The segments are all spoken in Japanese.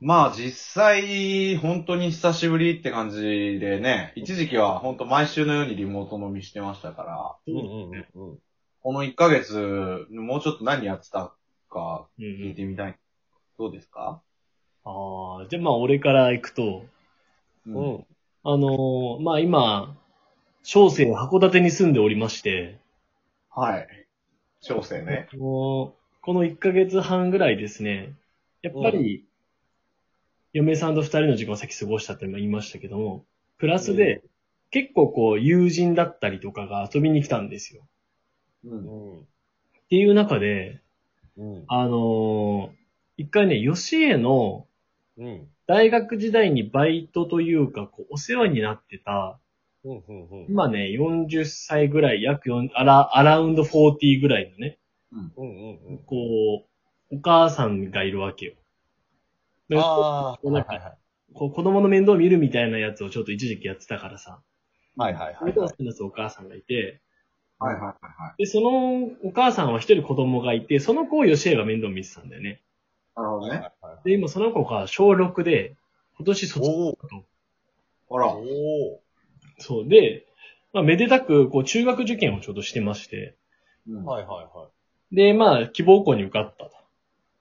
まあ実際、本当に久しぶりって感じでね、一時期は本当毎週のようにリモート飲みしてましたから、うんうんうんうん。この1ヶ月、もうちょっと何やってたかうん聞いてみたい。どうですか？ああ、じゃあまあ俺から行くと、うう。ん。あのーまあ今、小生函館に住んでおりまして、はい。小生ね。もうこの1ヶ月半ぐらいですね、やっぱり、嫁さんと二人の時間を先過ごしたって言いましたけども、プラスで、結構こう友人だったりとかが遊びに来たんですよ。うん。うん。っていう中で、うん。あのー一回ね、吉江のうん。大学時代にバイトというか、こう、お世話になってた、うん。うん。今ね、40歳ぐらい、約4、アラ、アラウンド40ぐらいのね、うん。うん。こう、お母さんがいるわけよ。でああ、はいはいはい。こう子供の面倒を見るみたいなやつをちょっと一時期やってたからさ、はいはいはい。お父さんのお母さんがいて、はいはいはい。で、そのお母さんは一人子供がいて、その子を吉江が面倒見てたんだよね。なるほどね。で、今その子が小6で、今年卒業おお。あら。おお。そう。で、まあ、めでたく、こう、中学受験をちょうどしてまして、うんはいはいはい。で、まあ、希望校に受かったと。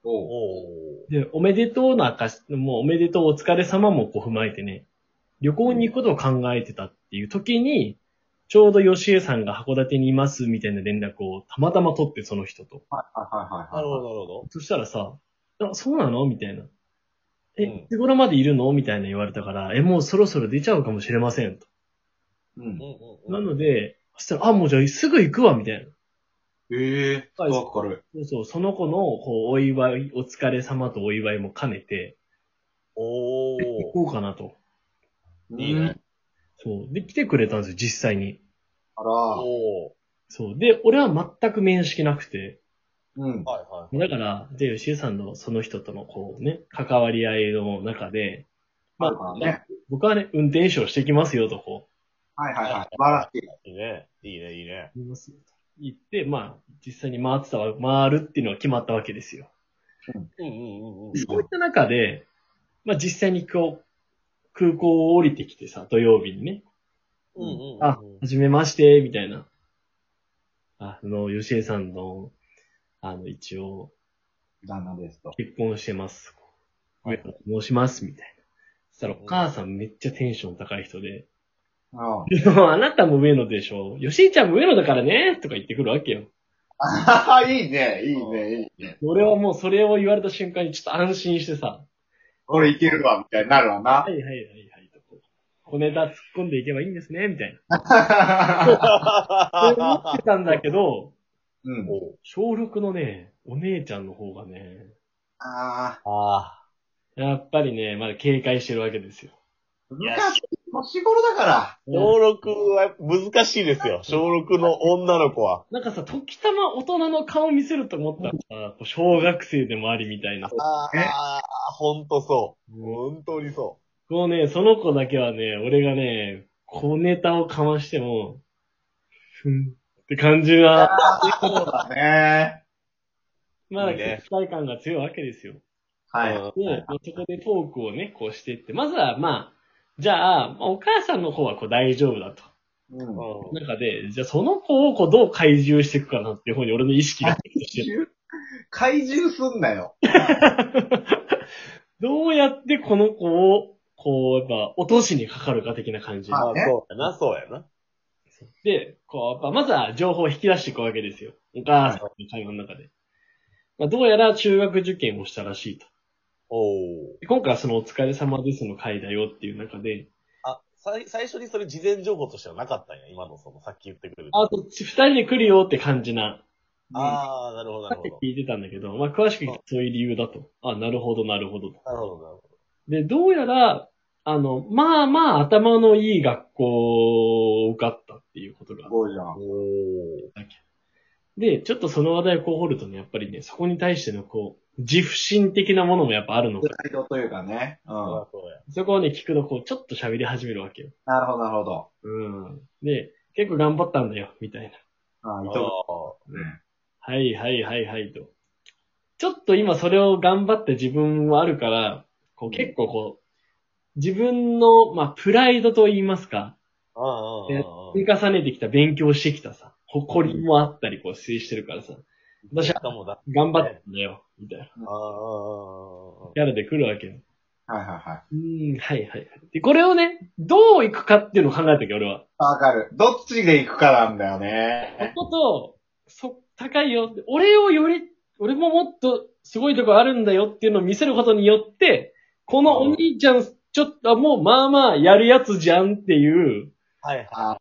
おうおお。で、おめでとうな証、もうおめでとうお疲れ様もこう踏まえてね、旅行に行くことを考えてたっていう時に、ちょうど吉江さんが函館にいますみたいな連絡をたまたま取って、その人と。はいはいはいはい。なるほどなるほど。そしたらさ、あ、そうなのみたいな。え、うんいつ頃までいるのみたいな言われたから、え、もうそろそろ出ちゃうかもしれませんと。うんうん。うんうん。なので、そしたら、あ、もうじゃあすぐ行くわ、みたいな。ええー、わかる。そうそう、その子の、こう、お祝い、お疲れ様とお祝いも兼ねて、おお。行こうかなと。いいね。そう。で、来てくれたんですよ、実際に。あら。おお。そう。で、俺は全く面識なくて。うん。はいはい。だから、じゃあ、吉江さんのその人との、こうね、関わり合いの中で、まあ、まあね。僕はね、運転手をしてきますよと、こはいはいはい。素晴らしい。いいね。いいね、いいね。いますよと言って、まあ、実際に回ってたわ、回るっていうのは決まったわけですよ。うんうんうんうん。でそういった中で、まあ実際にこう、空港を降りてきてさ、土曜日にね、うんうんうん。あ、はじめまして、みたいな。ああの、吉江さんの、あの、一応、旦那ですと。結婚してます。はい申します、みたいな。そしたらお母さんめっちゃテンション高い人で、あでも あなたも上野でしょ吉井ちゃんも上野だからねとか言ってくるわけよ。あ。いいね、いいね、いいね。俺はもうそれを言われた瞬間にちょっと安心してさ、俺いけるわ、みたいになるわなは。いはいはいはい。小ネタ突っ込んでいけばいいんですね、みたいな。そう思ってたんだけど、うん。お小6のね、お姉ちゃんの方がね、ああやっぱりね、まだ警戒してるわけですよ。年頃だから。あ。小6は難しいですよ。小6の女の子は。なんかさ、時たま大人の顔見せると思ったらさ、こう小学生でもありみたいな。あえ？あ、ほんとそう。本当にそこうね、その子だけはね、俺がね、小ネタをかましても、ふんって感じが、そうだね。まだいいね期待感が強いわけですよ。う。はい。うんで、そこでトークをね、こうしていって、まずはまあ、じゃあ、まあお母さんの方はこう大丈夫だと。うん。うん中で、じゃあその子をこうどう怪獣していくかなっていう方に俺の意識がしてる。怪獣すんなよ。どうやってこの子を、こう、やっぱ、落としにかかるか的な感じ。あ、そうやな、そうやな。で、こう、やっぱ、まずは情報を引き出していくわけですよ。お母さんの会話の中で。まあ、どうやら中学受験をしたらしいと。おお。で今回はそのお疲れ様ですの回だよっていう中で、あ、さい最初にそれ事前情報としてはなかったんや、今のその、さっき言ってくれる。あと、二人で来るよって感じな、あー、なるほど、なさっきるほど。聞いてたんだけど、まあ、詳しく聞くとそういう理由だと。あ、なるほど、なるほどと。なるほど、なるほで、どうやら、あの、まあまあ頭のいい学校を受かったっていうことがすごいじゃん。ど。おー。で、ちょっとその話題をこう掘るとね、やっぱりね、そこに対してのこう、自負心的なものもやっぱあるのか。プライドというかね。うん。そうそうや。そこをね、聞くとこう、ちょっと喋り始めるわけよ。なるほど、なるほど。うん。で、結構頑張ったんだよ、みたいな。ああ、いあとーね。はいはいはいはいと。ちょっと今それを頑張って自分はあるから、こう結構こう、自分の、まあ、プライドと言いますか、うんうんうんうん。積み重ねてきた勉強してきたさ、誇りもあったりこう推してるからさ、私はかもだ。頑張ったんだよ、みたいな。ああ、キャラで来るわけよ。はいはいはい。うーん、はいはいはい。で、これをね、どう行くかっていうのを考えたけど、俺は。わかる。どっちで行くかなんだよね。ここと、そ、高いよ。俺をより、俺ももっとすごいとこあるんだよっていうのを見せることによって、このお兄ちゃん、ちょっと、もうまあまあやるやつじゃんっていう、はいは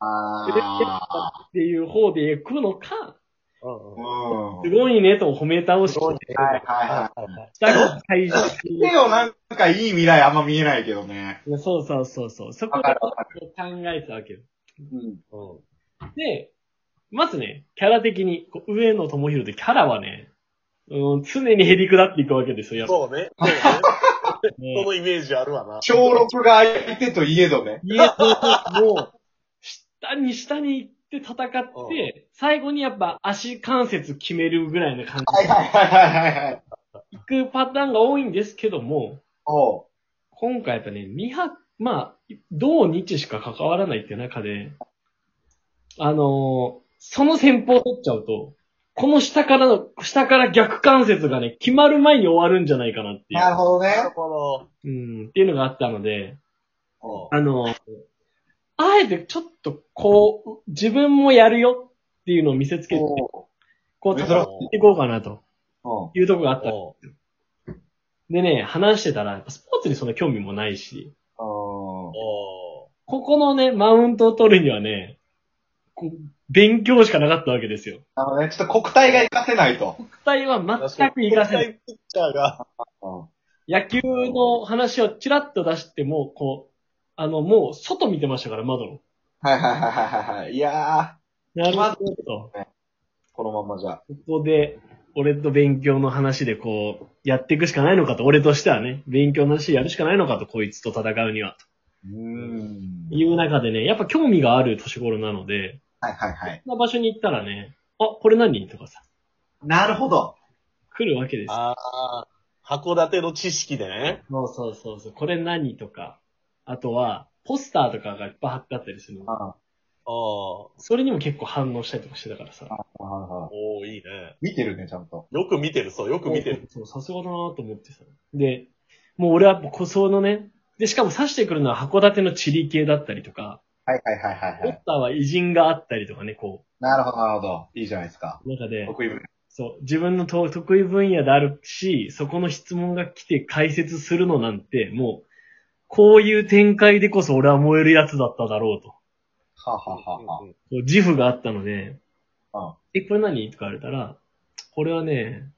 い。っていう方で行くのか。すごいねと褒め倒して、はいはいはい。下が会場でもなんかいい未来あんま見えないけどね。にそうそうそうそう。そこで。考えてたわけよ。うん。うん。で、まずね、キャラ的に、上野智弘ってキャラはね、うん、常にへりくだっていくわけですよ、やっぱそうね。そうね。ねそのイメージあるわな。小6が相手といえどね。いや、もう、下に下に行って戦って、最後にやっぱ足関節決めるぐらいの感じはいはいはいはいはい。で行くパターンが多いんですけども、おう。今回やっぱね、二泊、まあ、同日しか関わらないっていう中で、あのーその戦法を取っちゃうと、この下からの、下から逆関節がね、決まる前に終わるんじゃないかなっていう。なるほどねな。るほど。うん、っていうのがあったので、おうあの、あえてちょっとこう、自分もやるよっていうのを見せつけて、おこう、戦っていこうかなとういうところがあった。おでね、話してたら、スポーツにそんな興味もないし、ここのね、マウントを取るにはね、こう勉強しかなかったわけですよ。あのね、ちょっと国体が活かせないと。国体は全く活かせない。ピッチャーが。うん。野球の話をチラッと出しても、こう、あの、もう外見てましたから、窓の。はいはいはいはいはい。いやなるまほど。ー、このまんまじゃ。ここで、俺と勉強の話でこう、やっていくしかないのかと、俺としてはね、勉強の話やるしかないのかと、こいつと戦うには、うーん。という中でね、やっぱ興味がある年頃なので、はいはいはい。そんな場所に行ったらね、あ、これ何とかさ、なるほど。来るわけですよ。ああ、函館の知識でね。そうそうそうそう、これ何とか、あとは、ポスターとかがいっぱい貼ってあったりするの。ああそれにも結構反応したりとかしてたからさ。ああおーいいね。見てるね、ちゃんと。よく見てる、そう、よく見てる。そう、さすがだなと思ってさ。で、もう俺はこそのね、で、しかも指してくるのは函館の地理系だったりとか、はいはいはいはいはい。ポスターは偉人があったりとかね、こなるほどなるほど。いいじゃないですか。う、中で、得意分。そう、自分のと得意分野であるし、そこの質問が来て解説するのなんて、もう、こういう展開でこそ俺は燃えるやつだっただろうと。はあ、はあはあはこう自負があったので、うんえ、これ何とか言われたら、これはね、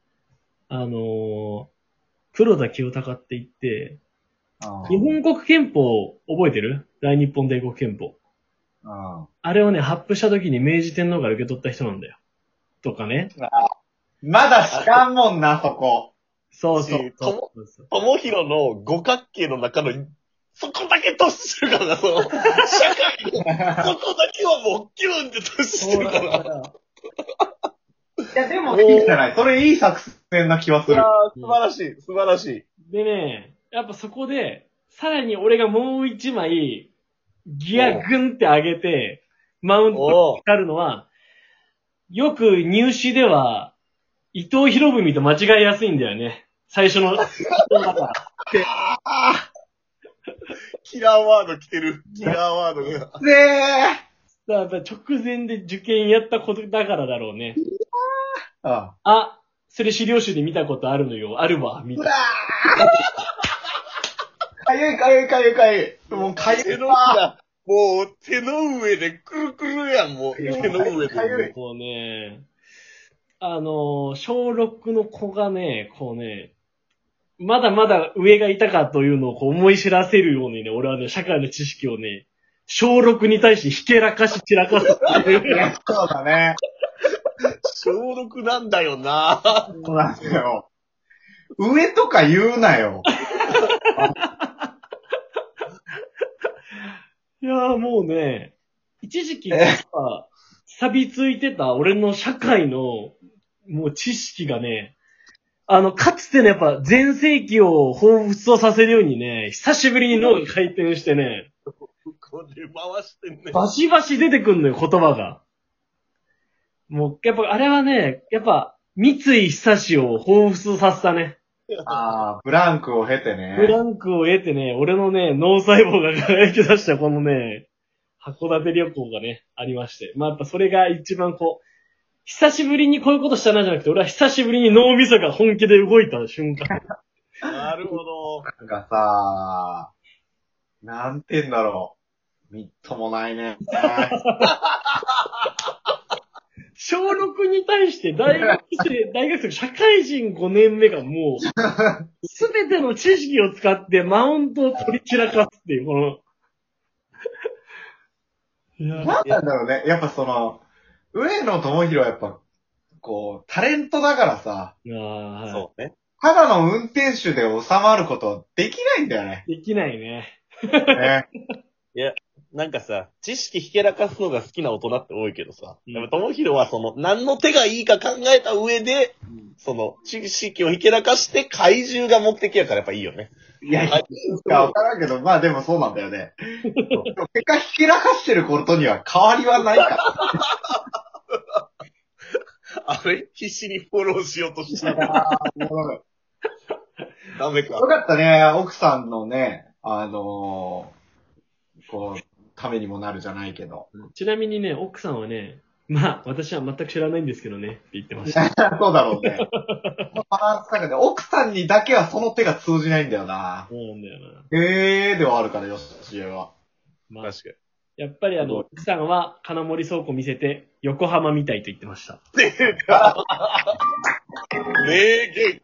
あのー黒田清隆って言って、あ、日本国憲法覚えてる？大日本帝国憲法。うん。あれをね、発布した時に明治天皇が受け取った人なんだよ。とかね。まだ知らんもんな、そこ。そうそうしそうそうそう。ともひろの五角形の中の、そこだけ突出してるからな、その、社会の、そこだけはもうキュンって突出してるから。いや、でもいいじゃない。それいい作戦な気はするいや。ー素晴らしい、素晴らしい。でね、やっぱそこで、さらに俺がもう一枚、ギアグンって上げて、マウントおにかかるのは、よく入試では、伊藤博文と間違いやすいんだよね。最初の。キラーワード来てる。キラーワードが。ぜやっぱ直前で受験やったことだからだろうね。ーああ、それ資料集で見たことあるのよ。あるわ、みたいな。かゆいかゆいかゆいかゆい。もうかゆ手のいわ。裏、もう手の上でくるくるやん、もう。手の上かゆいで。こうね、あの、小6の子がね、こうね、まだまだ上がいたかというのをこう思い知らせるようにね、俺はね、社会の知識をね、小6に対してひけらかし散らかすっていう。いやそうだね。小6なんだよなそうなんだよ。上とか言うなよ。いやーもうね、一時期さ、錆びついてた俺の社会の、もう知識がね、あの、かつてのやっぱ全盛期を彷彿とさせるようにね、久しぶりに脳が回転してね、これ回してんね。バシバシ出てくんのよ、言葉が。もう、やっぱあれはね、やっぱ、三井久志を彷彿とさせたね。ああ、ブランクを経てね。ブランクを得てね、俺のね、脳細胞が輝き出したこのね、函館旅行がね、ありまして。まあやっぱそれが一番こう、久しぶりにこういうことしたなじゃなくて、俺は久しぶりに脳みそが本気で動いた瞬間。なるほど。なんかさ、なんて言うんだろう。みっともないね。小6に対して大学生、大学生、社会人5年目がもう、すべての知識を使ってマウントを取り散らかすっていう、この、いや、なんなんだろうね。やっぱその、上野智弘はやっぱ、こう、タレントだからさ、ああ、はい。そうね。ただの運転手で収まることはできないんだよね。できないね。ね なんかさ、知識ひけらかすのが好きな大人って多いけどさ、うんやっぱ友広はその、何の手がいいか考えた上で、その、知識をひけらかして怪獣が目的やからやっぱいいよね。いや、いいかわからんけど、まあでもそうなんだよね。でも結果ひけらかしてることには変わりはないから。あれ必死にフォローしようとしてる。あーもうダメかよ。かったね、奥さんのね、あのーこう、ためにもなるじゃないけど。ちなみにね、奥さんはね、まあ、私は全く知らないんですけどね、って言ってました。そうだろうね。バランスだけど、奥さんにだけはその手が通じないんだよな。そうなんだよな。へーではあるから、よしえは。まあ、確かやっぱりあの、奥さんは金森倉庫見せて、横浜みたいと言ってました。に。名言。